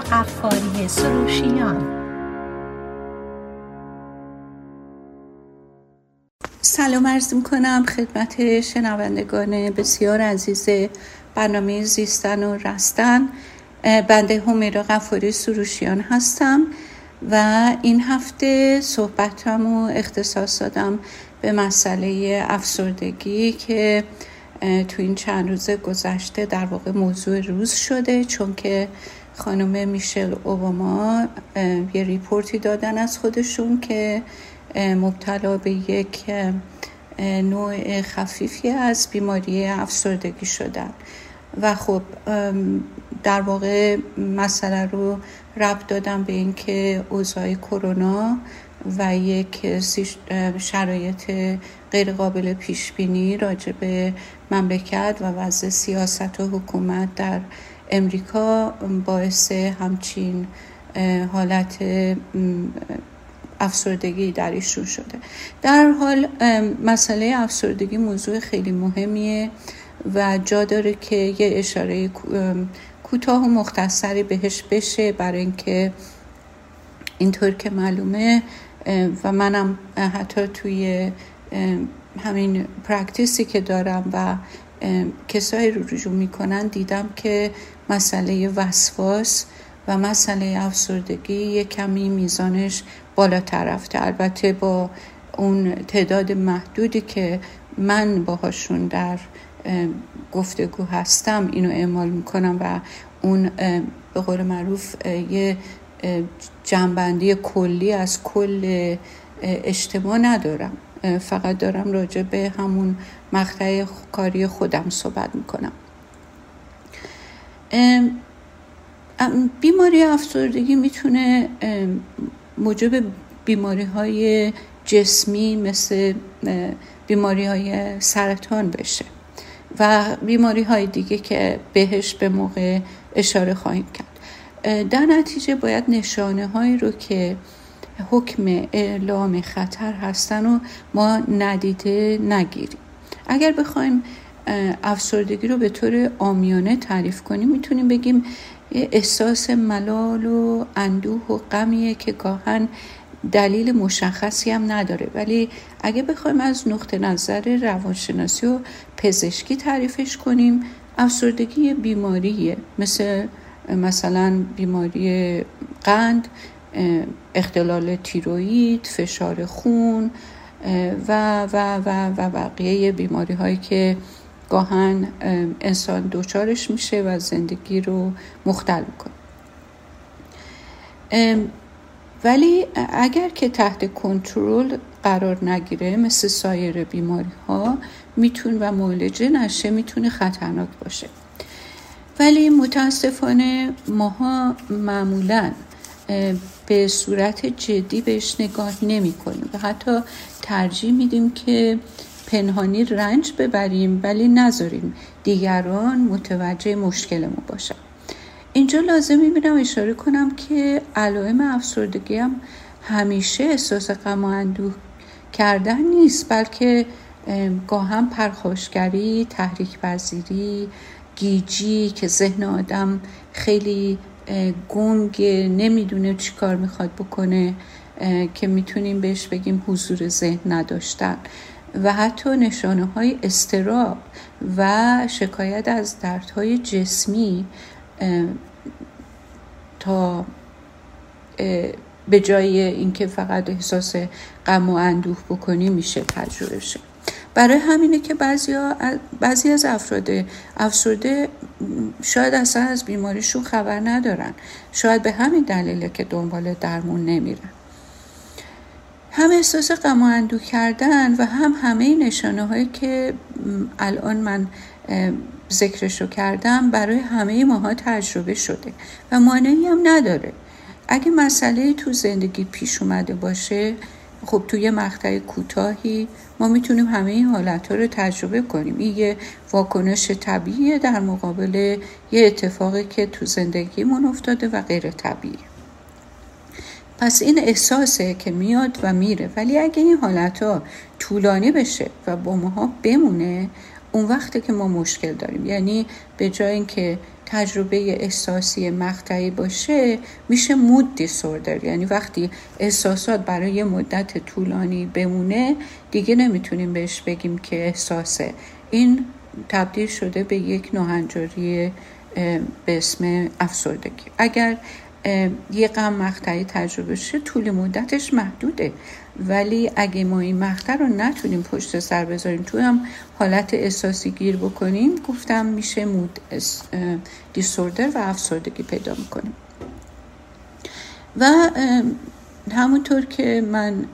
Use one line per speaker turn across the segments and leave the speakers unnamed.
قفاری سروشیان.
سلام عرض کنم خدمت شنوندگان بسیار عزیز برنامه زیستن و رستن. بنده همیرا قفاری سروشیان هستم و این هفته صحبتم و اختصاص دادم به مسئله افسردگی که تو این چند روز گذشته در واقع موضوع روز شده چون که خانم میشل اوباما یه ریپورتی دادن از خودشون که مبتلا به یک نوع خفیفی از بیماری افسردگی شدن. و خب در واقع مسئله رو ربط دادم به اینکه اوضاع کرونا و یک شرایط غیر قابل پیش بینی راجع به مملکت و وضع سیاست و حکومت در امریکا باعث همچین حالت افسردگی در ایشون شده. در حال مسئله افسردگی موضوع خیلی مهمیه و جا داره که یه اشاره کوتاه و مختصری بهش بشه برای اینکه اینطور که معلومه و منم حتی توی همین پرکتیسی که دارم و کسایی رو رجوع می‌کنن دیدم که مسئله وسواس و مسئله افسردگی یه کمی میزانش بالاتر رفته. البته با اون تعداد محدودی که من باهاشون در گفتگو هستم اینو اعمال می‌کنم و اون به قول معروف یه جنبندی کلی از کل اجتماع ندارم. فقط دارم راجع به همون مقطع کاری خودم صحبت می‌کنم. بیماری افسردگی می‌تونه موجب بیماری های جسمی مثل بیماری های سرطان بشه و بیماری های دیگه که بهش به موقع اشاره خواهیم کرد. در نتیجه باید نشانه هایی رو که حکم اعلام خطر هستن و ما ندیده نگیریم. اگر بخوایم افسردگی رو به طور آمیانه تعریف کنیم می‌تونیم بگیم احساس ملال و اندوه و غمیه که گاهن دلیل مشخصی هم نداره. ولی اگه بخوایم از نقطه نظر روانشناسی و پزشکی تعریفش کنیم افسردگی بیماریه. مثل مثلا بیماری قند اختلال تیروید فشار خون و و و و بقیه بیماری هایی که گاهن انسان دوچارش میشه و زندگی رو مختل می‌کنه. ولی اگر که تحت کنترل قرار نگیره مثل سایر بیماری ها میتون و مولجه نشه می‌تونه خطرناک باشه. ولی متاسفانه ماها معمولا به صورت جدی بهش نگاه نمی کنیم. و حتی ترجیح میدیم که پنهانی رنج ببریم ولی نذاریم دیگران متوجه مشکلمون باشن. اینجا لازم می‌بینم اشاره کنم که علائم افسردگی هم همیشه احساس غم و اندوه کردن نیست بلکه گاهم پرخاشگری تحریک پذیری گیجی که ذهن آدم خیلی گنگ نمی‌دونه چی کار می‌خواد بکنه که می‌تونیم بهش بگیم حضور ذهن نداشتن. و حتی نشانه های استراب و شکایت از دردهای جسمی تا به جای اینکه فقط احساس غم و اندوه بکنی میشه تجربه شه برای همینه که بعضی, بعضی از افراد افسرده شاید اصلا از بیماریشون خبر ندارن. شاید به همین دلیله که دنبال درمون نمیرن. هم احساس غم کردن و هم همه نشانه هایی که الان من ذکرشو کردم برای همه ماها تجربه شده و مانعی هم نداره. اگه مسئله تو زندگی پیش اومده باشه خب توی مقطع کوتاهی ما می‌تونیم همه این حالت رو تجربه کنیم. این یه واکنش طبیعیه در مقابل یه اتفاقی که تو زندگیمون افتاده و غیر طبیعی. پس این احساسه که میاد و میره. ولی اگه این حالت ها طولانی بشه و با ماها بمونه اون وقته که ما مشکل داریم. یعنی به جای اینکه تجربه احساسی مقطعی باشه میشه مود دیسوردر یعنی وقتی احساسات برای مدت طولانی بمونه دیگه نمی‌تونیم بهش بگیم که احساسه. این تبدیل شده به یک ناهنجاری به اسم افسردگی. اگر یه غم مقطعی تجربه شه طول مدتش محدوده. ولی اگه ما این مقطع رو نتونیم پشت سر بذاریم تو هم حالت احساسی گیر بکنیم گفتم میشه مود دیسوردر و افسردگی پیدا می‌کنیم. و همونطور که من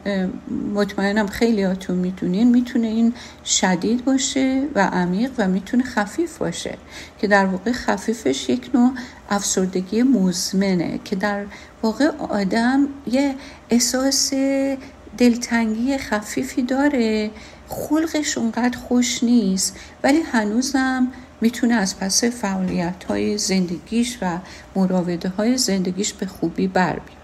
مطمئنم خیلی هاتون می‌دونین می‌تونه این شدید باشه و عمیق و می‌تونه خفیف باشه که در واقع خفیفش یک نوع افسردگی مزمنه که در واقع آدم یه احساس دلتنگی خفیفی داره. خلقش اونقدر خوش نیست. ولی هنوزم می‌تونه از پس فعالیت های زندگیش و مراوده های زندگیش به خوبی بر بیاد.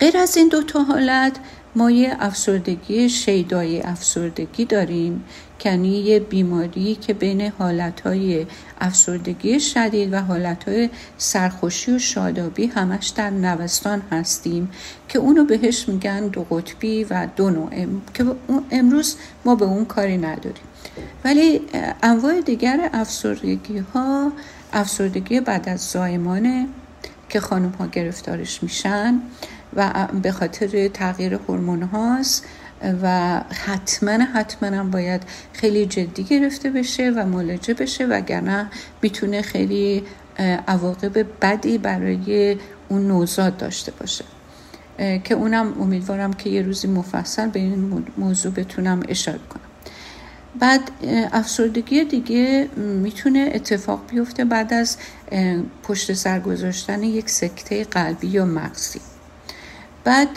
غیر از این دو تا حالت ما یه افسردگی شیدای افسردگی داریم یه بیماری که بین حالتهای افسردگی شدید و حالتهای سرخوشی و شادابی همش در نوستان هستیم که اونو بهش میگن دو قطبی و دو نوع. که امروز ما به اون کاری نداریم. ولی انواع دیگر افسردگی ها افسردگی بعد از زایمانه که خانم ها گرفتارش میشن و به خاطر تغییر هورمون هاست و حتما حتما هم باید خیلی جدی گرفته بشه و ملاجه بشه وگرنه می‌تونه خیلی عواقب بدی برای اون نوزاد داشته باشه. که اونم امیدوارم که یه روزی مفصل به این موضوع بتونم اشاره کنم. بعد افسردگی دیگه می‌تونه اتفاق بیفته بعد از پشت سر گذاشتن یک سکته قلبی یا مغزی. بعد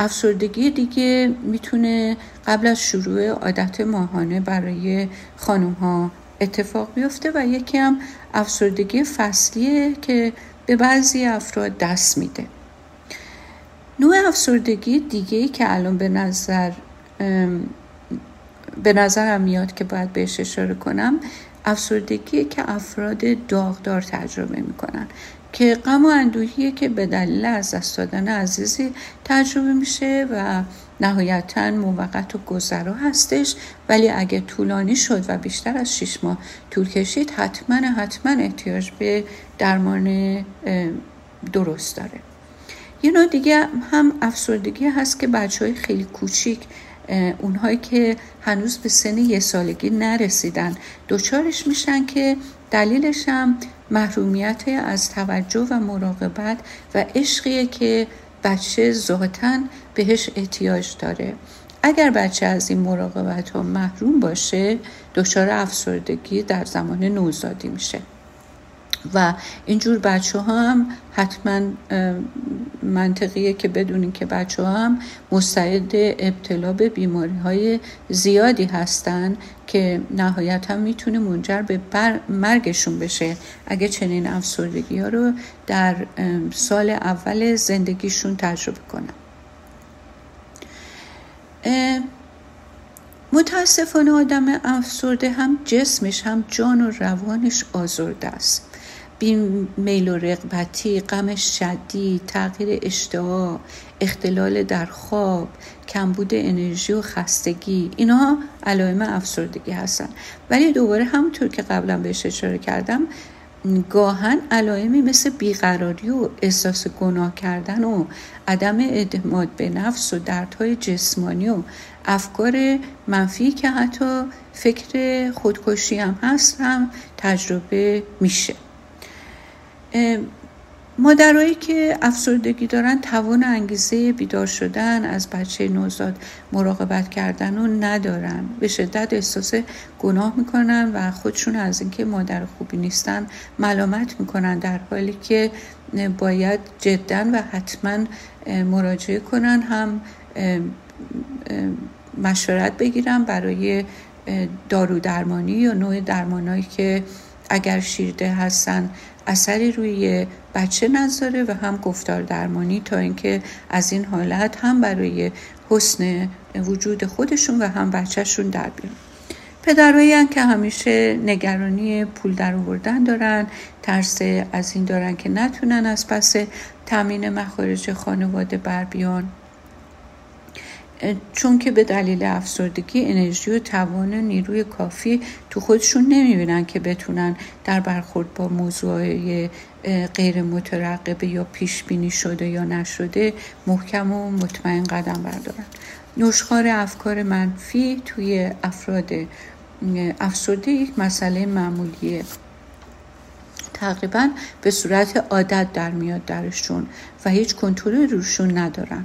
افسردگی دیگه می‌تونه قبل از شروع عادت ماهانه برای خانم ها اتفاق بیفته و یکی هم افسردگی فصلیه که به بعضی افراد دست میده. نوع افسردگی دیگه که الان به نظر به نظرم میاد که باید بهش اشاره کنم افسردگی که افراد داغدار تجربه می‌کنن. که غم و اندوهیه که به دلیل از دست دادن عزیزی تجربه میشه و نهایتا موقت و گذرا هستش. ولی اگه طولانی شد و بیشتر از شش ماه طول کشید حتما حتما احتیاج به درمان درست داره. یه نوع دیگه هم افسردگی هست که بچه های خیلی کوچیک اونهایی که هنوز به سن یه سالگی نرسیدن دوچارش میشن که دلیلش هم محرومیت از توجه و مراقبت و عشقیه که بچه ذاتا بهش احتیاج داره. اگر بچه از این مراقبت ها محروم باشه دچار افسردگی در زمان نوزادی میشه. و اینجور بچه ها هم حتما منطقیه که بدونین که بچه ها هم مستعد ابتلا به بیماری های زیادی هستن که نهایتا می‌تونه منجر به مرگشون بشه. اگه چنین افسردگی ها رو در سال اول زندگیشون تجربه کنن. متاسفانه آدم افسرده هم جسمش هم جان و روانش آزرده است. بین میل و رقبتی، غم شدید، تغییر اشتها، اختلال در خواب، کمبود انرژی و خستگی اینها علائم افسردگی هستن. ولی دوباره همونطور که قبلا بهش اشاره کردم گاهن علائمی مثل بیقراری و احساس گناه کردن و عدم اعتماد به نفس و دردهای جسمانی و افکار منفی که حتی فکر خودکشی هم هست تجربه میشه. مادرایی که افسردگی دارن توان انگیزه بیدار شدن از بچه نوزاد مراقبت کردن رو ندارن. به شدت احساس گناه می‌کنن و خودشون از اینکه مادر خوبی نیستن ملامت می‌کنن در حالی که باید جدا و حتما مراجعه کنن هم مشورت بگیرن برای دارو درمانی یا نوع درمانایی که اگر شیرده هستن اثری روی بچه نذاره و هم گفتار درمانی تا اینکه از این حالت هم برای حسن وجود خودشون و هم بچهشون در بیان. پدرهایی که همیشه نگرانی پول در آوردن دارن ترس از این دارن که نتونن از پس تامین مخارج خانواده بر بیان. چون که به دلیل افسردگی انرژی و توان و نیروی کافی تو خودشون نمی‌بینن که بتونن در برخورد با موضوع غیر مترقبه یا پیش بینی شده یا نشده محکم و مطمئن قدم بردارن. نشخار افکار منفی توی افراد افسرده یک مسئله معمولیه. تقریبا به صورت عادت در میاد درشون و هیچ کنترل روشون ندارن.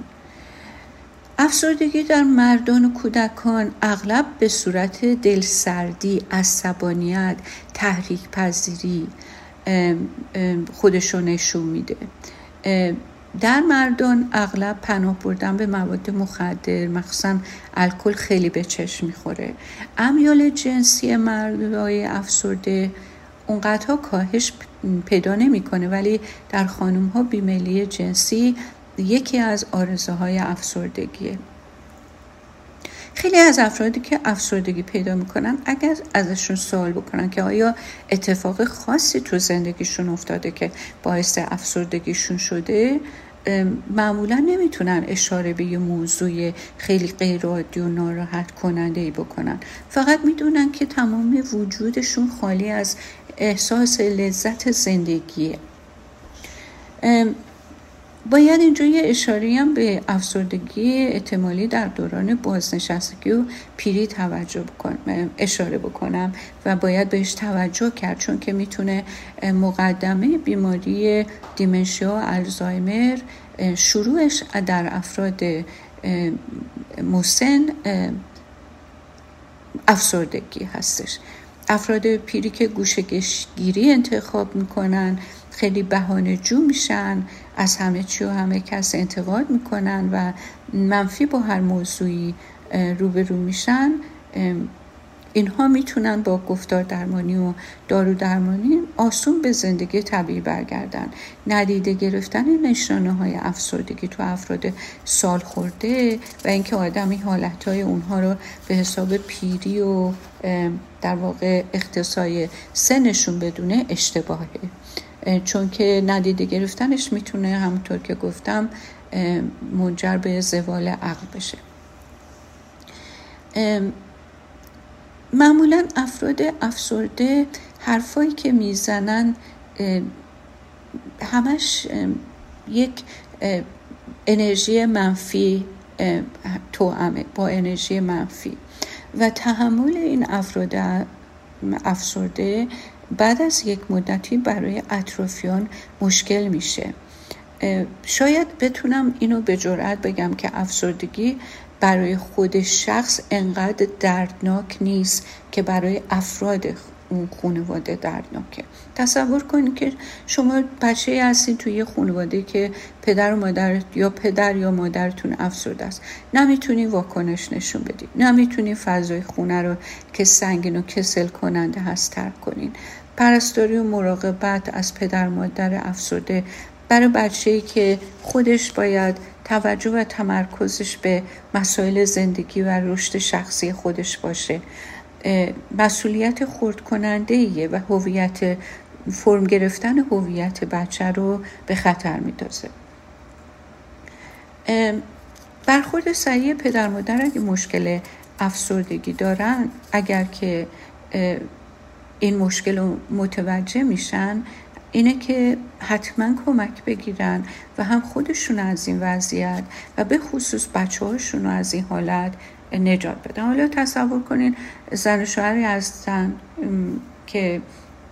افسردگی در مردان و کودکان اغلب به صورت دلسردی، عصبانیت، تحریک پذیری خودشو نشون میده. در مردان اغلب پناه بردن به مواد مخدر مخصوصا الکل خیلی به چشم می‌خوره. امیال جنسی مردای افسرده اونقدرها کاهش پیدا نمی‌کنه ولی در خانم ها بیملی جنسی یکی از آرزوهای افسردگیه. خیلی از افرادی که افسردگی پیدا می‌کنن اگر ازشون سوال بکنن که آیا اتفاق خاصی تو زندگیشون افتاده که باعث افسردگیشون شده معمولا نمی‌تونن اشاره به یه موضوع خیلی غیر عادی و ناراحت کننده ای بکنن. فقط می‌دونن که تمام وجودشون خالی از احساس لذت زندگیه. باید اینجا یه اشاره هم به افسردگی احتمالی در دوران بازنشستگی و پیری توجه بکنم اشاره بکنم و باید بهش توجه کرد چون که می‌تونه مقدمه بیماری دیمنشیا و الزایمر شروعش در افراد مسن افسردگی هستش. افراد پیری که گوشگیری انتخاب می‌کنن خیلی بهانه جو میشن از همه چی و همه کس انتقاد می‌کنن و منفی با هر موضوعی روبرو میشن. اینها می‌تونن با گفتار درمانی و دارو درمانی آسون به زندگی طبیعی برگردن. ندیده گرفتن نشانه های افسردگی تو افراد سال خورده و اینکه آدمی حالت های اونها رو به حساب پیری و در واقع اختصای سنشون بدونه اشتباهه. چون که ندیده گرفتنش می‌تونه همونطور که گفتم منجر به زوال عقل بشه. معمولا افراد افسرده حرفایی که می‌زنن همش یک انرژی منفی توامه با انرژی منفی. و تحمل این افراد افسرده بعد از یک مدتی برای اطرافیان مشکل میشه. شاید بتونم اینو به جرات بگم که افسردگی برای خود شخص انقدر دردناک نیست که برای افراد اون خانواده دردناکه. تصور کنید که شما بچه هستید توی یه خانواده که پدر و مادر یا پدر یا مادرتون افسرده است. نمی‌تونی واکنش نشون بدید نمی‌تونی فضای خونه رو که سنگین و کسل کننده هست ترک کنین پرستاری و مراقبت از پدر مادر افسرده برای بچه ای که خودش باید توجه و تمرکزش به مسائل زندگی و رشد شخصی خودش باشه. مسئولیت خورد کننده ایه و هویت فرم گرفتن هویت بچه رو به خطر میدازه. برخورد صحیح پدر مادر اگه مشکل افسردگی دارن اگر که این مشکل رو متوجه میشن اینه که حتما کمک بگیرن و هم خودشون از این وضعیت و به خصوص بچه هاشون از این حالت نجات بدن حالا تصور کنین زن و شوهری هستن که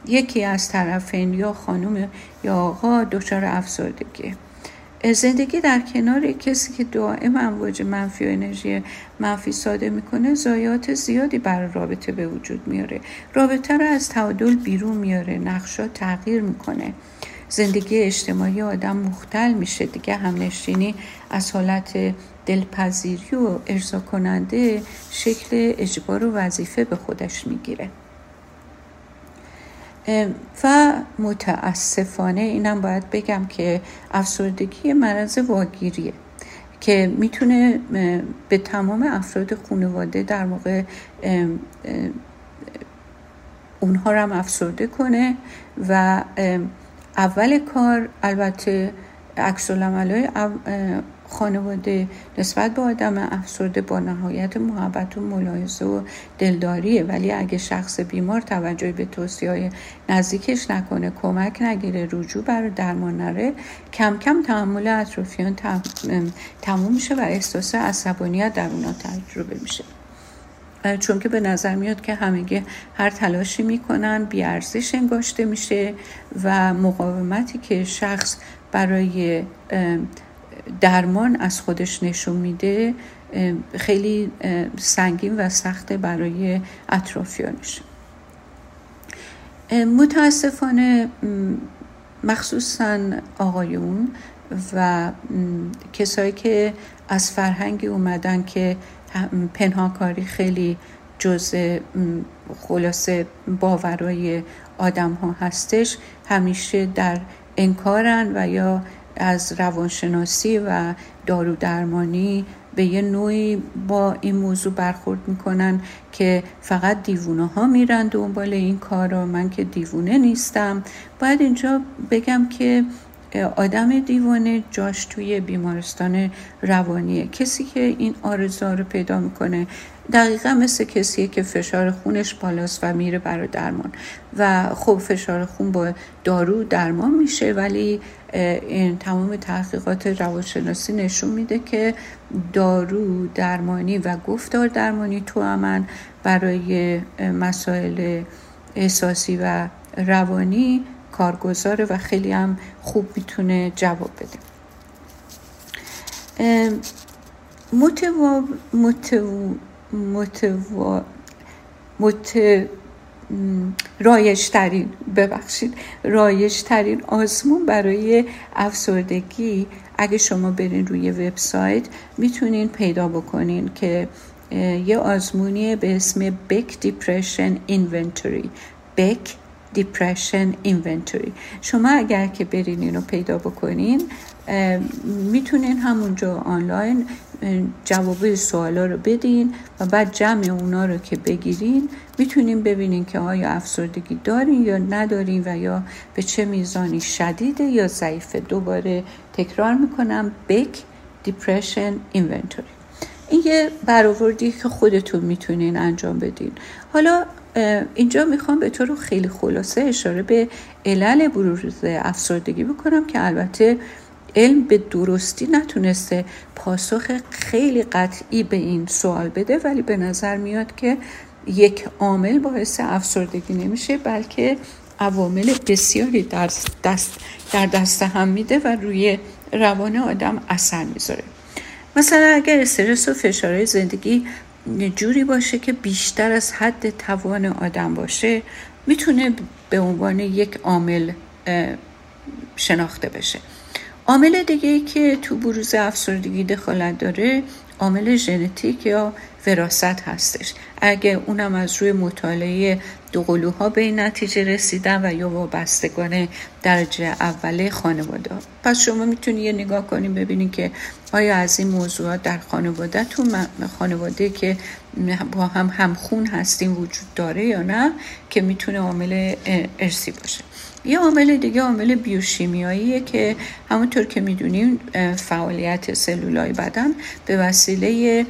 یکی از طرفین یا خانم یا آقا دچار افسردگی. زندگی در کنار کسی که دائم امواج منفی و انرژی منفی ساده می‌کنه زایات زیادی برای رابطه به وجود میاره. رابطه رو از تعادل بیرون میاره نقشا تغییر می‌کنه. زندگی اجتماعی آدم مختل میشه. دیگه همنشینی از حالت دلپذیری و ارضا کننده شکل اجبار و وظیفه به خودش می‌گیره. و متاسفانه اینم باید بگم که افسردگی مرض واگیریه که می‌تونه به تمام افراد خانواده در موقع اونها رو هم افسرده کنه و اول کار البته عکس خانواده نسبت به آدم افسرده با نهایت محبت و ملاحظه و دلداریه. ولی اگه شخص بیمار توجه به توصیه های نزدیکش نکنه کمک نگیره رجوع بر درمان نره کم کم تحمل اطرافیان تموم میشه و احساس عصبانیت در اونا تجربه میشه. چون که به نظر میاد که همگی هر تلاشی می‌کنن بیارزش انگاشته میشه و مقاومتی که شخص برای درمان از خودش نشون میده خیلی سنگین و سخته برای اطرافیانش. متاسفانه مخصوصا آقایون و کسایی که از فرهنگی اومدن که پنهانکاری خیلی جزء خلاصه باورای آدم ها هستش. همیشه در انکارن و یا از روانشناسی و دارو درمانی به یه نوعی با این موضوع برخورد می‌کنن که فقط دیوونه ها میرن دنبال این کارا. من که دیوونه نیستم. باید اینجا بگم که آدم دیوانه جاش توی بیمارستان روانیه. کسی که این آرزا رو پیدا می‌کنه دقیقا مثل کسیه که فشار خونش بالاست و میره برای درمان. و خب فشار خون با دارو درمان میشه ولی این تمام تحقیقات روانشناسی نشون میده که دارو درمانی و گفتار درمانی تو امن برای مسائل احساسی و روانی کارگزاره و خیلی هم خوب می‌تونه جواب بده. متوا متو متوا مت رایج‌ترین ببخشید رایج‌ترین آزمون برای افسردگی اگه شما برین روی وبسایت می‌تونین پیدا بکنین که یه آزمونی به اسم Beck Depression Inventory Beck Depression Inventory شما اگر که برین اینو پیدا بکنین می‌تونین همونجا آنلاین جواب سوالا رو بدین و بعد جمع اونا رو که بگیرین می‌تونین ببینین که آیا افسردگی دارین یا ندارین و یا به چه میزانی شدیده یا ضعیفه. دوباره تکرار می‌کنم. بک دیپریشن اینونتوری این یه برآوردی که خودتون می‌تونین انجام بدین. حالا اینجا می‌خوام به طور خیلی خلاصه اشاره به علل بروز افسردگی بکنم که البته علم به درستی نتونسته پاسخ خیلی قطعی به این سوال بده ولی به نظر میاد که یک عامل باعث افسردگی نمیشه بلکه عوامل بسیاری در دست, در دست هم میده و روی روان آدم اثر می‌ذاره. مثلا اگر استرس و فشارهای زندگی جوری باشه که بیشتر از حد توان آدم باشه می‌تونه به عنوان یک عامل شناخته بشه. عامل دیگه که تو بروز افسردگی دخالت داره عامل ژنتیک یا وراست هستش. اگه اونم از روی مطالعه دوقلوها به این نتیجه رسیدن و یا وابستگان درجه اول خانواده. پس شما می‌تونید یه نگاه کنیم ببینید که آیا از این موضوعات در خانوادهتون خانواده که با هم همخون هستیم وجود داره یا نه که می‌تونه عامل ارسی باشه؟ یه عامل دیگه عامل بیوشیمیاییه که همونطور که می‌دونیم فعالیت سلولای بدن به وسیله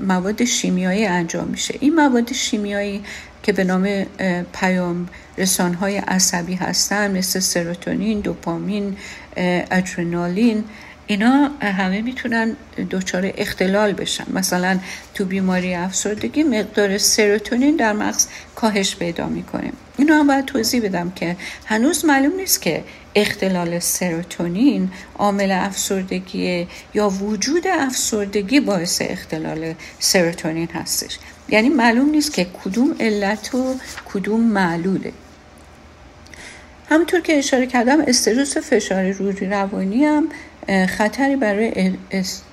مواد شیمیایی انجام میشه. این مواد شیمیایی که به نام پیام رسانهای عصبی هستن مثل سروتونین، دوپامین، ادرنالین اینا همه می‌تونن دچار اختلال بشن. مثلا تو بیماری افسردگی مقدار سروتونین در مغز کاهش پیدا می‌کنه. اینو هم باید توضیح بدم که هنوز معلوم نیست که اختلال سروتونین عامل افسردگی یا وجود افسردگی باعث اختلال سروتونین هستش. یعنی معلوم نیست که کدوم علت و کدوم معلوله. همونطور که اشاره کردم استرس فشار روی روانی هم خطری برای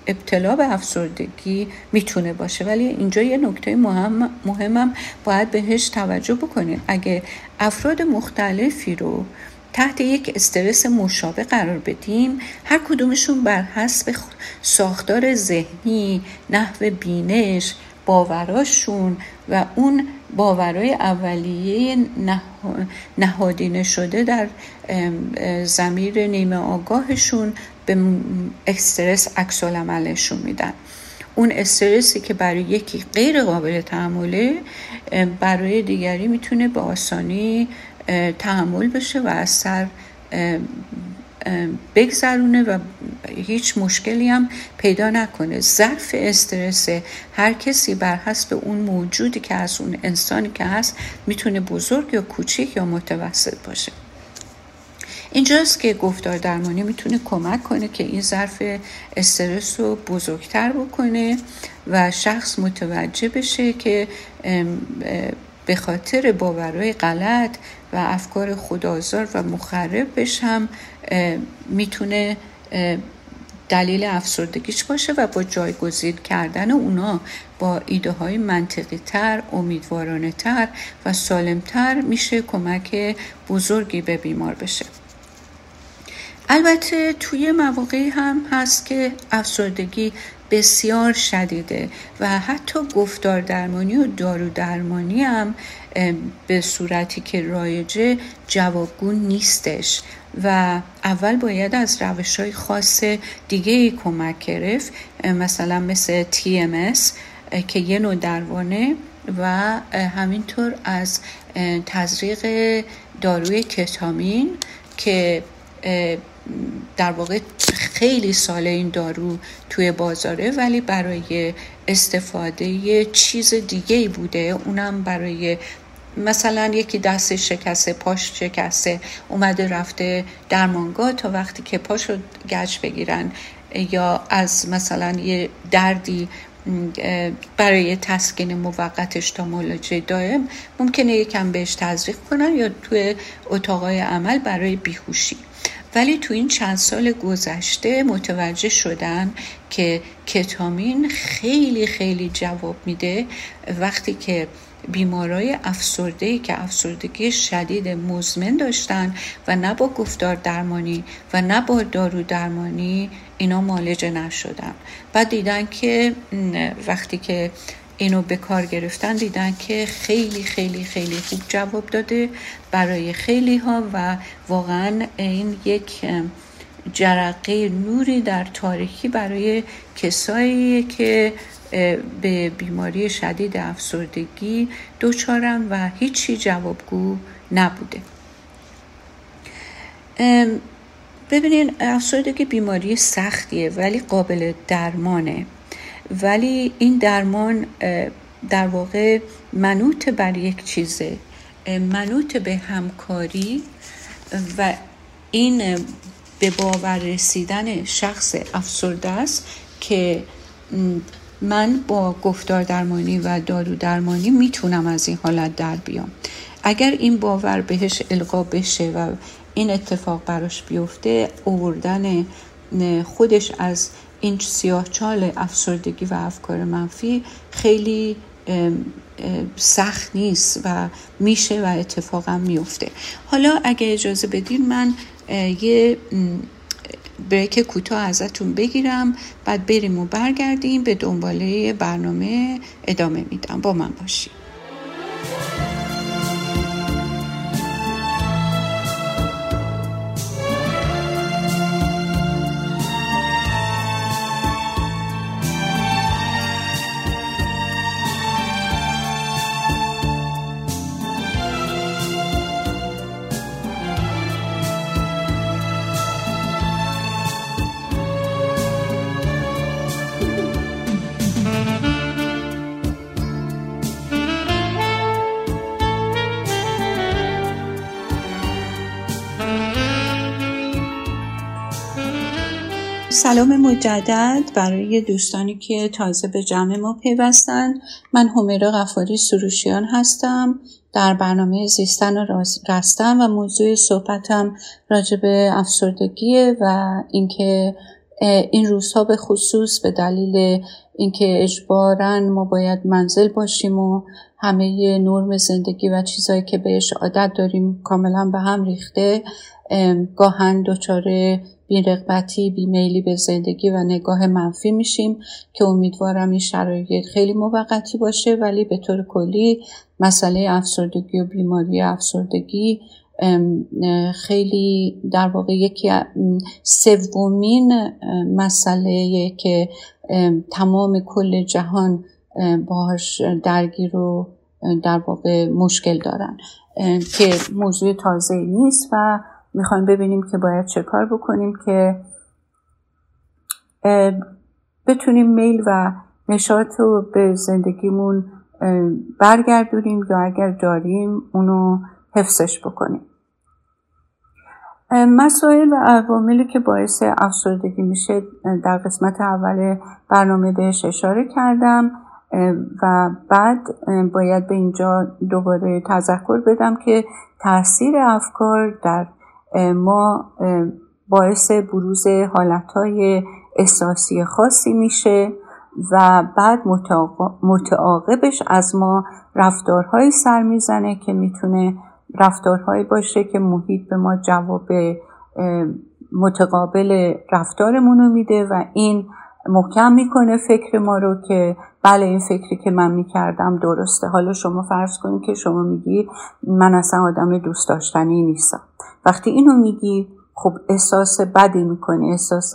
ابتلا به افسردگی می‌تونه باشه. ولی اینجا یه نکته مهم مهمم باید بهش توجه بکنید. اگه افراد مختلفی رو تحت یک استرس مشابه قرار بدیم هر کدومشون بر حسب ساختار ذهنی نحو بینش باوراشون و اون باورای اولیه نهادینه شده در زمیر نیمه آگاهشون به استرس عکس عملشون میدن. اون استرسی که برای یکی غیر قابل تحمله برای دیگری می‌تونه به آسانی تحمل بشه و از سر بگذرونه و هیچ مشکلی هم پیدا نکنه. ظرف استرس هر کسی بر حسب اون موجودی که از اون انسانی که هست می‌تونه بزرگ یا کوچیک یا متوسط باشه. اینجاست که گفتار درمانی می‌تونه کمک کنه که این ظرف استرس رو بزرگتر بکنه و شخص متوجه بشه که به خاطر باورهای غلط و افکار خدازار و مخربش هم می‌تونه دلیل افسردگیش باشه و با جایگزین کردن اونا با ایده های منطقی تر، امیدوارانه تر و سالم تر میشه کمک بزرگی به بیمار بشه. البته توی مواقعی هم هست که افسردگی بسیار شدیده و حتی گفتار درمانی و دارو درمانی هم به صورتی که رایجه جوابگون نیستش و اول باید از روش های خاص دیگه ای کمک گرفت مثلا مثل TMS که یه نوع درمانه و همینطور از تزریق داروی کتامین که در واقع خیلی سال این دارو توی بازاره ولی برای استفاده چیز دیگه بوده. اونم برای مثلا یکی دست شکسته پاش شکسته اومده رفته درمانگاه تا وقتی که پاشو گچ بگیرن. یا از مثلا یه دردی برای تسکین موقتش تا ملاجه دائم ممکنه یکم بهش تزریق کنن یا توی اتاقای عمل برای بیهوشی. ولی تو این چند سال گذشته متوجه شدن که کتامین خیلی خیلی جواب میده. وقتی که بیمارای افسرده که افسردگی شدید مزمن داشتن و نه با گفتار درمانی و نه با دارو درمانی اینا مالجه نشدن. بعد دیدن که وقتی که اینو به کار گرفتن دیدن که خیلی خیلی خیلی خوب جواب داده برای خیلی ها و واقعا این یک جرقه نوری در تاریکی برای کسایی که به بیماری شدید افسردگی دچارن و هیچی جوابگو نبوده. ببینین افسردگی بیماری سختیه ولی قابل درمانه. ولی این درمان در واقع منوط بر یک چیزه. منوط به همکاری و این به باور رسیدن شخص افسرده است که من با گفتار درمانی و دارو درمانی می‌تونم از این حالت در بیام. اگر این باور بهش القا بشه و این اتفاق براش بیفته اووردن خودش از این سیاهچال افسردگی و افکار منفی خیلی سخت نیست و میشه و اتفاقا میفته. حالا اگه اجازه بدین من یه بریک کوتاه ازتون بگیرم بعد بریم و برگردیم به دنباله برنامه ادامه میدم. با من باشیم سلام مجدد برای دوستانی که تازه به جمع ما پیوستن. من همیرا غفاری سروشیان هستم. در برنامه زیستن و رستن و موضوع صحبتم راجع به افسردگیه و اینکه این روزها به خصوص به دلیل اینکه اجبارا ما باید منزل باشیم و همه نرم زندگی و چیزهایی که بهش عادت داریم کاملا به هم ریخته. گاهن دچار بیرغبتی بیمیلی به زندگی و نگاه منفی میشیم که امیدوارم این شرایط خیلی موقتی باشه. ولی به طور کلی مسئله افسردگی و بیماری افسردگی خیلی در واقع یکی سومین مسئله که تمام کل جهان باهاش درگیر و در واقع مشکل دارن که موضوع تازه نیست و می‌خوایم ببینیم که باید چه کار بکنیم که بتونیم میل و نشاط رو به زندگیمون برگردونیم یا اگر داریم اونو حفظش بکنیم. مسائل و عواملی که باعث افسردگی میشه در قسمت اول برنامه بهش اشاره کردم و بعد باید به اینجا دوباره تذکر بدم که تاثیر افکار در ما باعث بروز حالتهای احساسی خاصی میشه و بعد متعاقبش از ما رفتارهایی سر می‌زنه که می‌تونه رفتارهایی باشه که محیط به ما جواب متقابل رفتارمون رو میده و این محکم می‌کنه فکر ما رو که بله این فکری که من می‌کردم درسته. حالا شما فرض کنید که شما میگی من اصلا آدم دوست داشتنی نیستم. وقتی اینو میگی خب احساس بدی می‌کنی احساس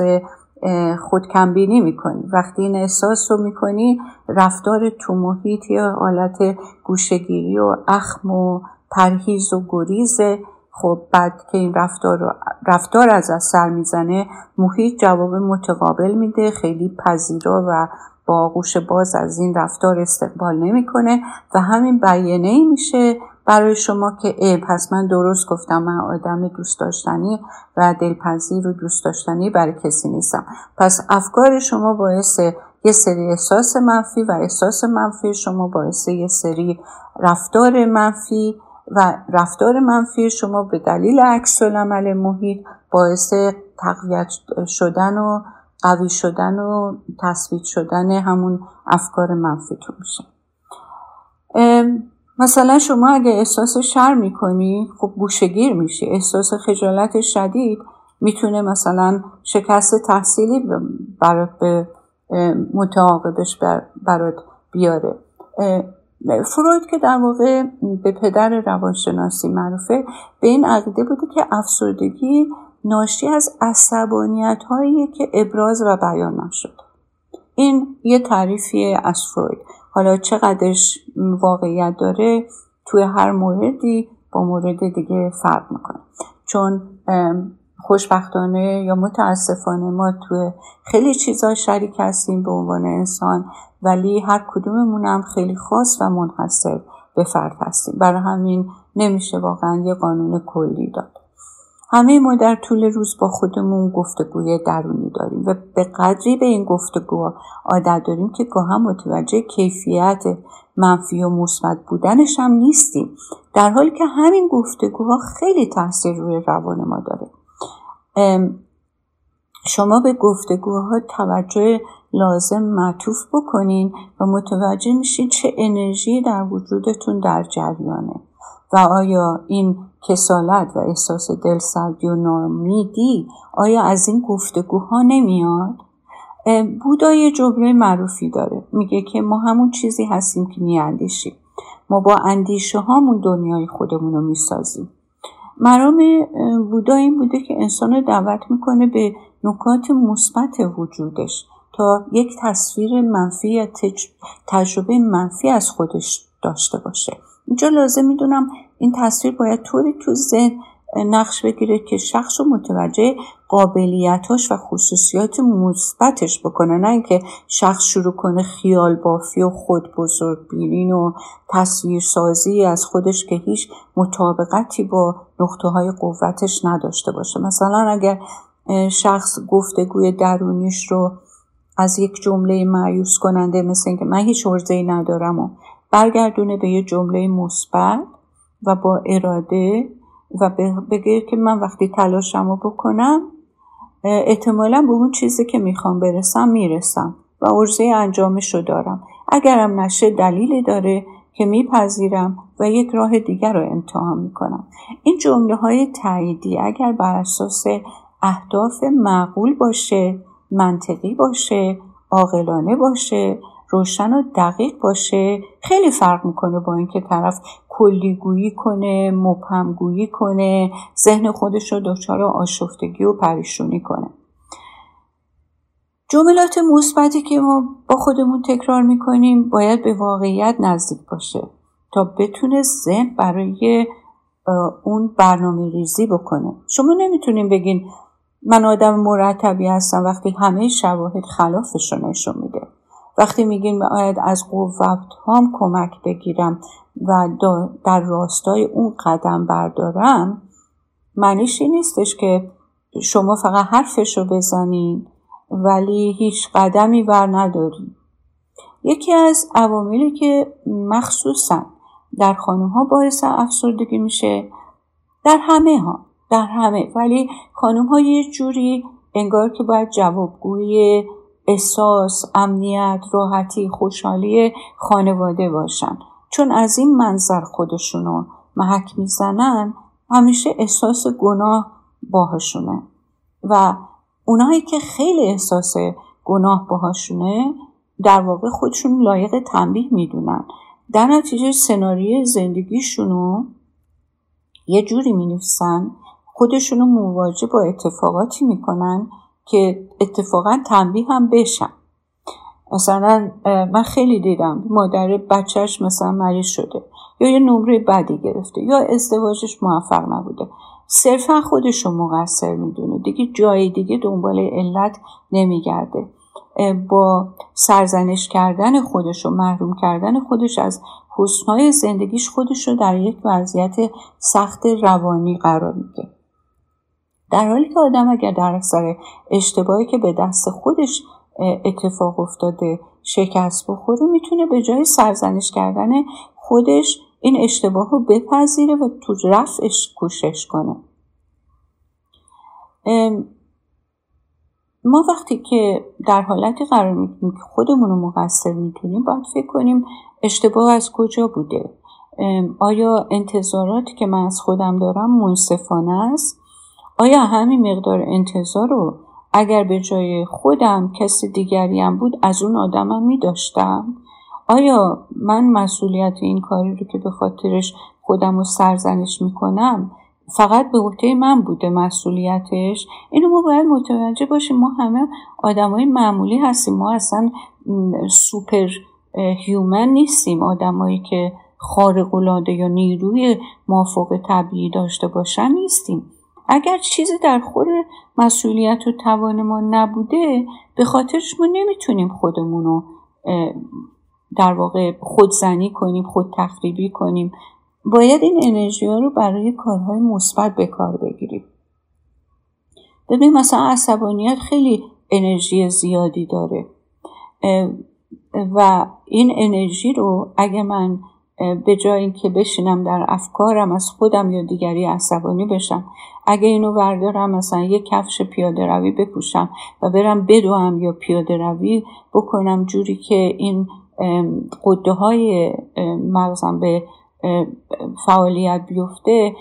خودکمبینی می‌کنی. وقتی این احساس رو می‌کنی رفتار تو محیط یا حالت گوشگیری و اخم و پرهیز و گریز خب بعد که این رفتار, رفتار از از سر می‌زنه محیط جواب متقابل میده خیلی پذیرا و با آغوش باز از این رفتار استقبال نمی‌کنه و همین بیانه ای میشه برای شما که ای پس من درست گفتم من آدم دوست داشتنی و دلپذیر و دوست داشتنی برای کسی نیستم. پس افکار شما باعث یه سری احساس منفی و احساس منفی شما باعث یه سری رفتار منفی و رفتار منفی شما به دلیل عکس العمل محیط باعث تقویت شدن و قوی شدن و تصویت شدن همون افکار منفیتون میشه. مثلا شما اگه احساس شر می‌کنی خب گوشگیر میشی. احساس خجالت شدید می‌تونه مثلا شکست تحصیلی برات به متعاقبش برات بیاره. فروید که در واقع به پدر روانشناسی معروفه به این عقیده بوده که افسردگی ناشی از عصبانیت هایی که ابراز و بیان نشد. این یه تعریفی از فروید. حالا چقدرش واقعیت داره توی هر موردی با مورد دیگه فرق می‌کنه. چون خوشبختانه یا متاسفانه ما توی خیلی چیزا شریک هستیم به عنوان انسان ولی هر کدوممون هم خیلی خاص و منحصر به فرد هستیم. برای همین نمیشه واقعا یه قانون کلی داد. همه ما در طول روز با خودمون گفتگوی درونی داریم و به قدری به این گفتگو عادت داریم که گاه متوجه کیفیت منفی و مثبت بودنش هم نیستیم. در حالی که همین گفتگوها خیلی تاثیر روی روان ما داره. شما به گفتگوها توجه لازم معطوف بکنین و متوجه میشین چه انرژی در وجودتون در جریانه. و آیا این کسالت و احساس دلسردی و نامیدی آیا از این گفتگوها نمیاد؟ بودا یه معروفی داره. میگه که ما همون چیزی هستیم که میاندیشیم. ما با اندیشه هامون دنیای خودمون رو می‌سازیم. مرام بودا این بوده که انسان رو دعوت می‌کنه به نکات مثبت وجودش تا یک تصویر منفی یا تجربه منفی از خودش داشته باشه. اینجا لازم می‌دونم این تصویر باید طوری تو ذهن نقش بگیره که شخص رو متوجه قابلیتاش و خصوصیات مثبتش بکنه. نه اینکه شخص شروع کنه خیال بافی و خود بزرگ بینین و تصویر سازی از خودش که هیچ مطابقتی با نقطه های قوتش نداشته باشه. مثلا اگر شخص گفتگوی درونیش رو از یک جمله معیوس کننده مثل اینکه من هیچ عرضه ندارم و برگردونه به یه جمله مثبت و با اراده و بگه که من وقتی تلاشم رو بکنم احتمالا به اون چیزی که می‌خوام برسم می‌رسم و عرضه انجامش رو دارم. اگرم نشه دلیلی داره که میپذیرم و یک راه دیگر رو امتحان می‌کنم. این جمله های تاییدی اگر بر اساس اهداف معقول باشه منطقی باشه عاقلانه باشه روشن و دقیق باشه خیلی فرق می‌کنه با اینکه طرف کلیگویی کنه مبهمگویی کنه ذهن خودش رو دچار آشفتگی و پریشونی کنه. جملات مثبتی که ما با خودمون تکرار می‌کنیم باید به واقعیت نزدیک باشه تا بتونه ذهن برای اون برنامه ریزی بکنه. شما نمی‌تونین بگین من آدم مرتبی هستم وقتی همه شواهد خلافش رو نشون میده. وقتی میگیم باید از قوت هام کمک بگیرم و در راستای اون قدم بردارم معنیش این نیستش که شما فقط حرفش رو بزنین ولی هیچ قدمی ور ندارین. یکی از عواملی که مخصوصا در خانم ها باعث افسردگی میشه در همه ها در همه ولی خانم ها یه جوری انگار که باید جوابگوی احساس، امنیت، راحتی، خوشحالی خانواده باشن. چون از این منظر خودشونو محک می‌زنن همیشه احساس گناه باهاشونه. و اونایی که خیلی احساس گناه باهاشونه در واقع خودشون لایق تنبیه می‌دونن. در نتیجه سناریوی زندگیشونو یه جوری می نویسن خودشونو مواجه با اتفاقاتی می‌کنن که اتفاقا تنبیه هم بشن. مثلا من خیلی دیدم مادر بچهش مثلا مریض شده یا یه نمره بدی گرفته یا ازدواجش موفق نبوده. صرفا خودش رو مقصر می‌دونه. دیگه جای دیگه دنبال علت نمیگرده. با سرزنش کردن خودش و محروم کردن خودش از حسنهای زندگیش خودش رو در یک وضعیت سخت روانی قرار میده. در حالی که آدم اگر در اثر اشتباهی که به دست خودش اتفاق افتاده شکست بخوره می‌تونه به جای سرزنش کردن خودش این اشتباه رو بپذیره و تو رفعش کوشش کنه. ما وقتی که در حالتی قرار می‌گیریم که خودمون رو مقصر می‌تونیم باید فکر کنیم اشتباه از کجا بوده؟ آیا انتظاراتی که من از خودم دارم منصفانه است؟ آیا همین مقدار انتظار رو اگر به جای خودم کسی دیگری هم بود از اون آدمم می داشتم؟ آیا من مسئولیت این کاری رو که به خاطرش خودم رو سرزنش می کنم فقط به عهده من بوده مسئولیتش؟ اینو ما باید متوجه باشیم. ما همه آدمای معمولی هستیم. ما اصلا سوپر هیومن نیستیم. آدمایی که خارق العاده یا نیروی مافوق طبیعی داشته باشن نیستیم. اگر چیزی در خور مسئولیت و توان ما نبوده به خاطرش ما نمی‌تونیم خودمون رو در واقع خودزنی کنیم خود تخریبی کنیم. باید این انرژی ها رو برای کارهای مثبت به کار بگیریم. ببین مثلا عصبانیت خیلی انرژی زیادی داره. و این انرژی رو اگه من به جای اینکه بشینم در افکارم از خودم یا دیگری عصبانی بشم. اگه اینو وردارم مثلا یه کفش پیاده روی بپوشم و برم بدوم یا پیاده روی بکنم جوری که این قده های مغزم به فعالیت بیفته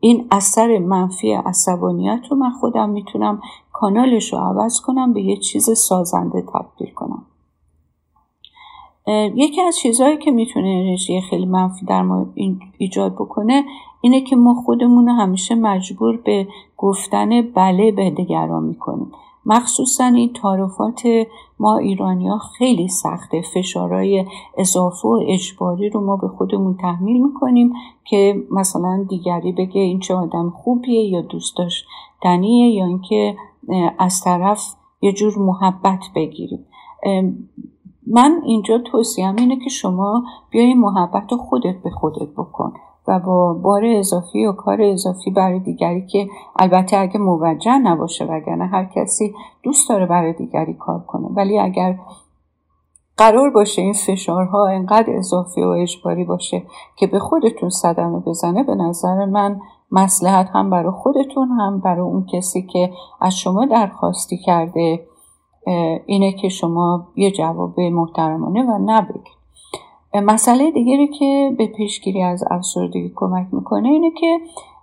این اثر منفی عصبانیت رو من خودم می‌تونم کانالش رو عوض کنم به یه چیز سازنده تبدیل کنم. یکی از چیزهایی که می‌تونه انرژی خیلی منفی در ما ایجاد بکنه اینه که ما خودمون رو همیشه مجبور به گفتن بله به دیگران می‌کنیم. مخصوصا این تعارفات ما ایرانیا خیلی سخته. فشارهای اضافه و اجباری رو ما به خودمون تحمیل می‌کنیم که مثلا دیگری بگه این چه آدم خوبیه یا دوست داشتنیه یا اینکه از طرف یه جور محبت بگیریم. من اینجا توصیم اینه که شما بیای محبت خودت به خودت بکن و با بار اضافی و کار اضافی برای دیگری که البته اگه موجه نباشه وگرنه هر کسی دوست داره برای دیگری کار کنه. ولی اگر قرار باشه این فشارها انقدر اضافی و اجباری باشه که به خودتون صدمه بزنه به نظر من مسلحت هم برای خودتون هم برای اون کسی که از شما درخواستی کرده اینه که شما یه جواب محترمانه و نبگید. مسئله دیگری که به پیشگیری از افسردگی کمک می‌کنه اینه که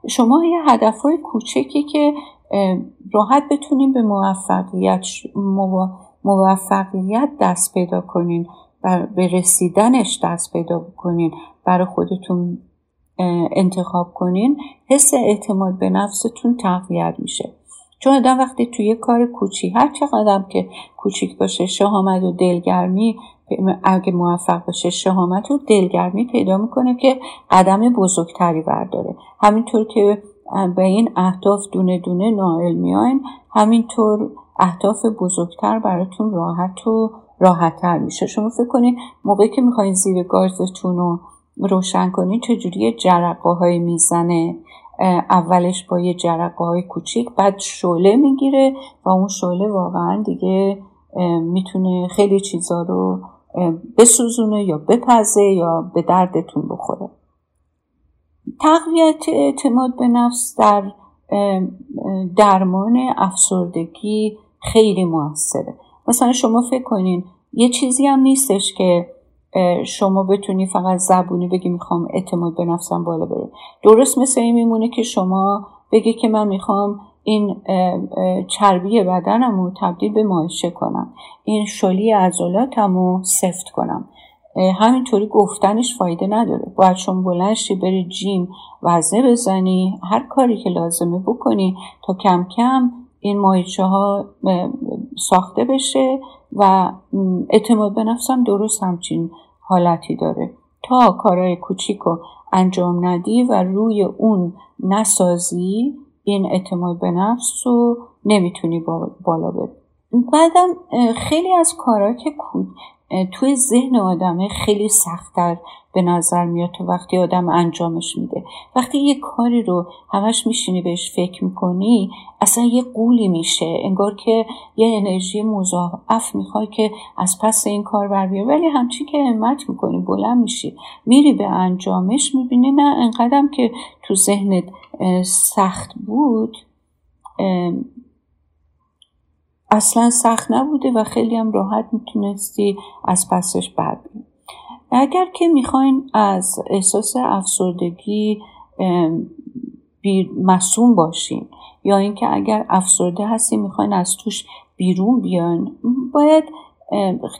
شما یه هدفهای کوچکی که راحت بتونیم به موفقیت موفقیت دست پیدا کنین به رسیدنش دست پیدا کنین برای خودتون انتخاب کنین حس اعتماد به نفستون تقویت میشه. چون آدم وقتی توی کار کوچی هر چقدر که کوچیک باشه شهامت و دلگرمی اگه موفق باشه شهامت و دلگرمی پیدا می‌کنه که قدم بزرگتری برداره. همینطور که به این اهداف دونه دونه نائل میاین همینطور اهداف بزرگتر براتون راحت و راحتتر میشه. شما فکر کنید موقعی که می‌خواین زیر گازتون رو روشن کنید چجوری جرقه های می‌زنه؟ اولش با یه جرقه های کوچیک بعد شعله می‌گیره و اون شعله واقعا دیگه می‌تونه خیلی چیزا رو بسوزونه یا بپزه یا به دردتون بخوره. تقویت اعتماد به نفس در درمان افسردگی خیلی موثره. مثلا شما فکر کنین یه چیزی هم نیستش که شما بتونی فقط زبونی بگی می‌خوام اعتماد به نفسم بالا بره. درست مثل این میمونه که شما بگی که من می‌خوام این چربی بدنم رو تبدیل به مایشه کنم. این شلی عضلاتم رو سفت کنم. همینطوری گفتنش فایده نداره. باید شما بلنشی بری جیم وزنه بزنی هر کاری که لازمه بکنی تا کم کم این مایچه ها ساخته بشه و اعتماد به نفسم درست همچین حالتی داره. تا کارهای کوچیک رو انجام ندی و روی اون نسازی این اعتماد به نفس رو نمی‌تونی بالا بری. بعدم خیلی از کارها که توی ذهن آدمه خیلی سختتر به نظر میاد تو وقتی آدم انجامش میده. وقتی یه کاری رو همش میشینی بهش فکر می‌کنی اصلا یه قولی میشه. انگار که یه انرژی مضاعف می‌خوای که از پس این کار بر ولی همچی که همت می‌کنی بلند میشی میری به انجامش می‌بینی نه انقدرم که تو ذهنت سخت بود اصلا سخت نبوده و خیلی هم راحت می‌تونستی از پسش بر اگر که می‌خواین از احساس افسردگی مسوم باشین یا اینکه اگر افسرده هستی می‌خواین از توش بیرون بیان باید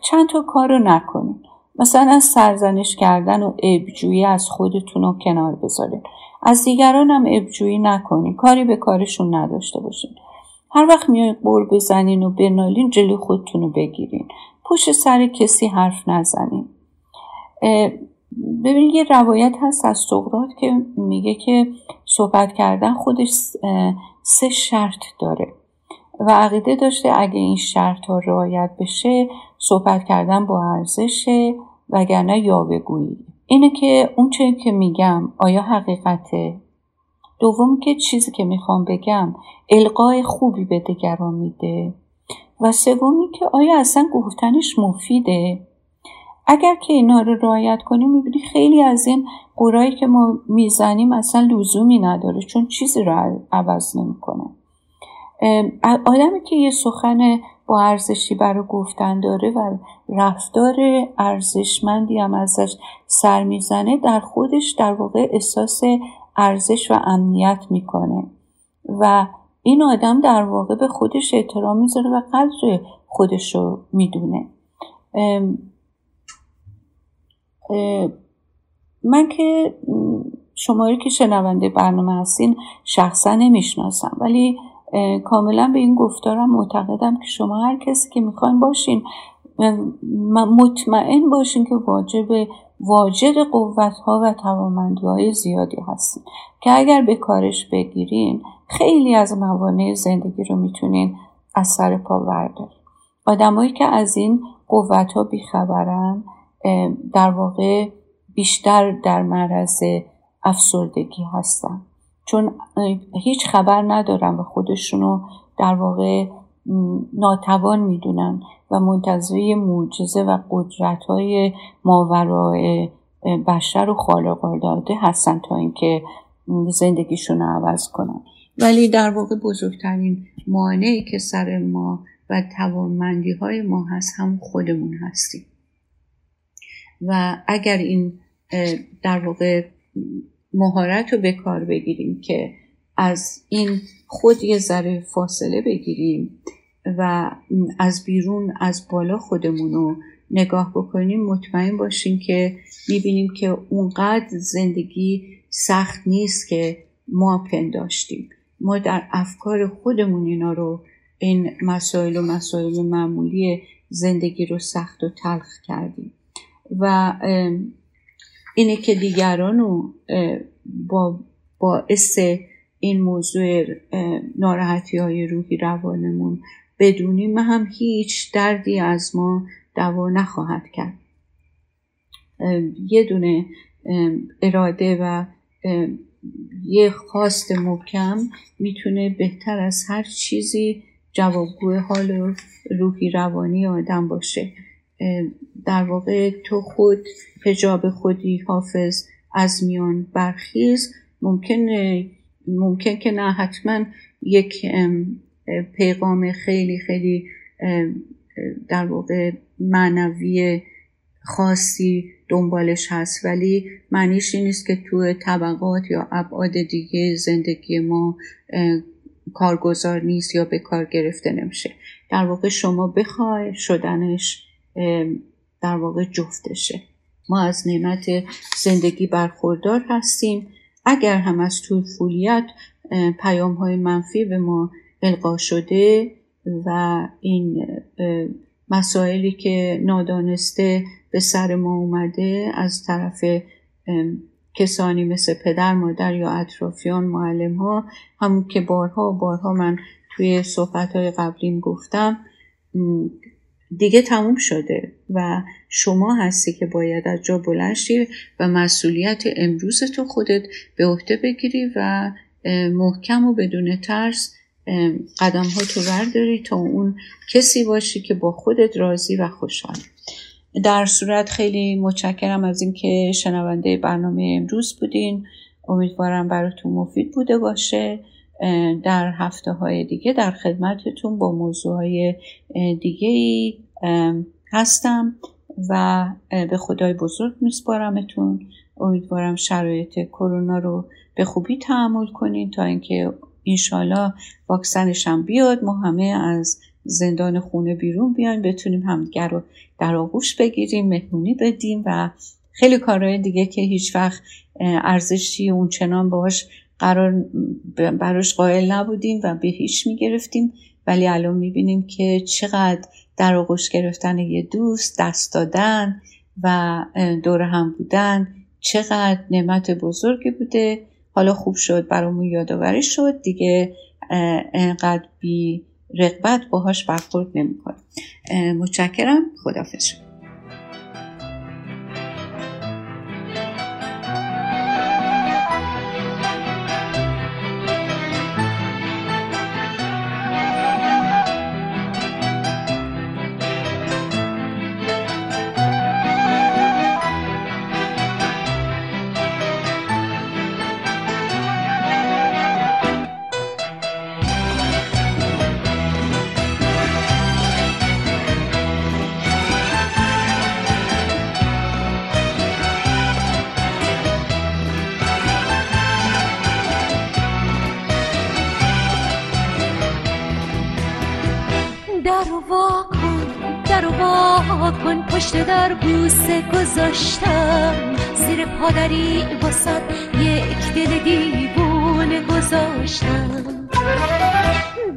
چند تا کار رو نکنین. مثلا سرزنش کردن و ابجویی از خودتون رو کنار بذارین. از دیگران هم ابجویی نکنین. کاری به کارشون نداشته باشین. هر وقت میای قور بزنین و بنالین جلو خودتون رو بگیرین. پشت سر کسی حرف نزنین. ببینید یه روایت هست از سقراط که میگه که صحبت کردن خودش سه شرط داره و عقیده داشته اگه این شرط ها رعایت بشه صحبت کردن با ارزشه وگرنه یاوهگویی. اینه که اون چه که میگم آیا حقیقته؟ دوم که چیزی که می‌خوام بگم القای خوبی به دیگران میده. و سومی که آیا اصلا گفتنش مفیده؟ اگر که اینا رو رعایت کنیم می‌بینی خیلی از این قرایی که ما می‌زنیم اصلا لزومی نداره چون چیزی رو عوض نمی‌کنه. آدمی که یه سخن با ارزشی برای گفتن داره و رفتار ارزشمندی هم ازش سر می‌زنه در خودش در واقع احساس ارزش و امنیت می‌کنه. و این آدم در واقع به خودش احترام می‌ذاره و قدر خودش رو می‌دونه. من که شماری که شنونده برنامه هستین شخصا نمی‌شناسم ولی کاملا به این گفتارم معتقدم که شما هر کسی که می‌خواین باشین مطمئن باشین که واجب واجد قوت ها و توامندی های زیادی هستین که اگر به کارش بگیرین خیلی از موانع زندگی رو می‌تونین از سر پا بردارین. آدمایی که از این قوت ها بیخبرن در واقع بیشتر در معرض افسردگی هستن. چون هیچ خبر ندارن و خودشونو در واقع ناتوان می‌دونن و منتظر معجزه و قدرت های ماورای بشر و خالق داده هستن تا اینکه زندگیشون رو عوض کنن. ولی در واقع بزرگترین مانعی که سر ما و توانمندی های ما هست هم خودمون هستیم. و اگر این در واقع مهارت رو به کار بگیریم که از این خود یه ذره فاصله بگیریم و از بیرون از بالا خودمون رو نگاه بکنیم مطمئن باشیم که می‌بینیم که اونقدر زندگی سخت نیست که ما پنداشتیم ما در افکار خودمون اینا رو این مسائل و مسائل معمولی زندگی رو سخت و تلخ کردیم. و اینه که دیگران رو با باعث این موضوع ناراحتی های روحی روانمون بدونیم هم هیچ دردی از ما دوا نخواهد کرد. یه دونه اراده و یه خواست محکم می‌تونه بهتر از هر چیزی جوابگو حال روحی روانی آدم باشه. در واقع تو خود هجاب خودی حافظ از میان برخیز. ممکن ممکن که نه حتما یک پیغام خیلی خیلی در واقع معنوی خاصی دنبالش هست. ولی معنیش این نیست که تو طبقات یا ابعاد دیگه زندگی ما کارگزار نیست یا به کار گرفته نمیشه. در واقع شما بخوای شدنش در واقع جفتشه. ما از نعمت زندگی برخوردار هستیم. اگر هم از طولفولیت پیام های منفی به ما القا شده و این مسائلی که نادانسته به سر ما اومده از طرف کسانی مثل پدر مادر یا اطرافیان معلم ها همون که بارها و بارها من توی صحبت های قبلیم گفتم دیگه تموم شده و شما هستی که باید از جا بلند و مسئولیت امروز تو خودت به عهده بگیری و محکم و بدون ترس قدم ها تو برداری تا اون کسی باشی که با خودت راضی و خوشحال در صورت خیلی متشکرم از اینکه شنونده برنامه امروز بودین. امیدوارم براتون مفید بوده باشه. در هفته های دیگه در خدمتتون با موضوع های دیگه ای هستم و به خدای بزرگ میسپارمتون. امیدوارم شرایط کرونا رو به خوبی تحمل کنین تا اینکه اینشاالله واکسنش هم بیاد ما همه از زندان خونه بیرون بیایم بتونیم همدیگر رو در آغوش بگیریم مهمونی بدیم و خیلی کارهای دیگه که هیچ وقت ارزشی اون چنان باش قرار براش قائل نبودیم و به هیچ می‌گرفتیم. ولی الان می‌بینیم که چقدر در آغوش گرفتن یه دوست دست دادن و دور هم بودن چقدر نعمت بزرگی بوده. حالا خوب شد برامون یادآوری شد. دیگه انقدر بی رقبت باهاش برخورد نمی‌کنه متشکرم. خدافظ
گذاشتم.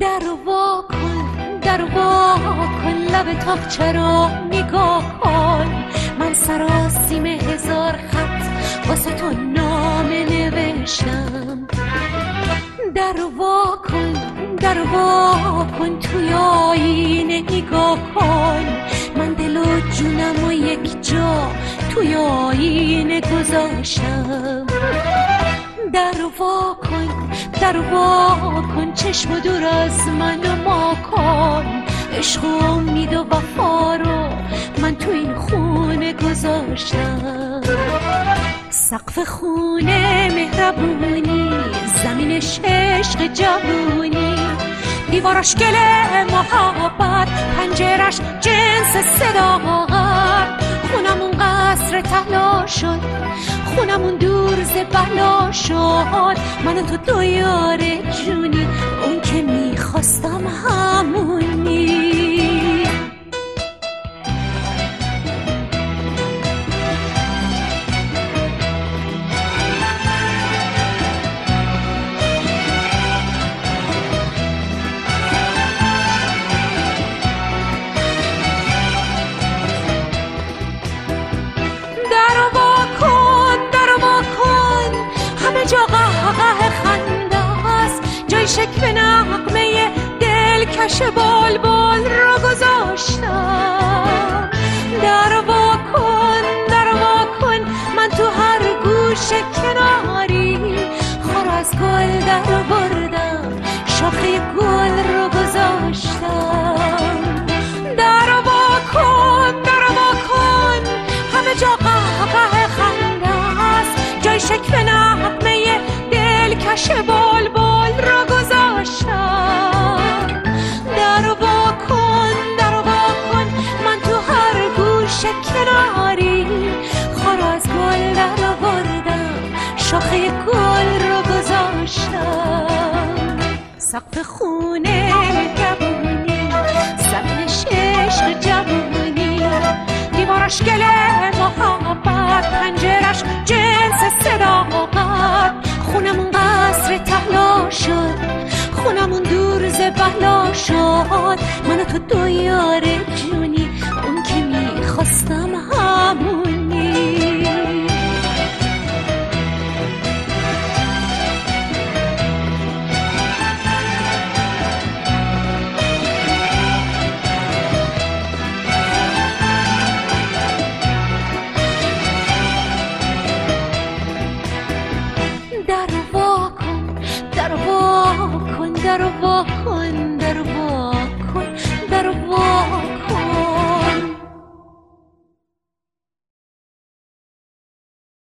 در وا کن در وا کن لب تاقچه رو نگاه کن. من سراسیم هزار خط واسه تو نامه نوشتم. در وا کن در وا کن توی آینه نگاه کن. من دل و جونم و یک جا توی آینه گذاشتم. در وا کن در وا کن. چشم دور از من و ما کن. عشق و امید و وفا رو من تو این خونه گذاشتم. سقف خونه مهربونی زمینش عشق جوونی. دیوارش گل محبت پنجرش جنس صداقت تلا شد. خونمون دور ز بلا شد. من تو دو جونی. اون که می‌خواستم همونی. به نقمه دلکش بال را گذاشتم. در وا کن در وا کن من تو هر گوش کناری خونه جوونی. زمینش عشق جوونی. دیوارش گله محبت پنجرش جنس صداقت خونمون قصر تحلا شد خونمون دور زبهلا شد. من تو دو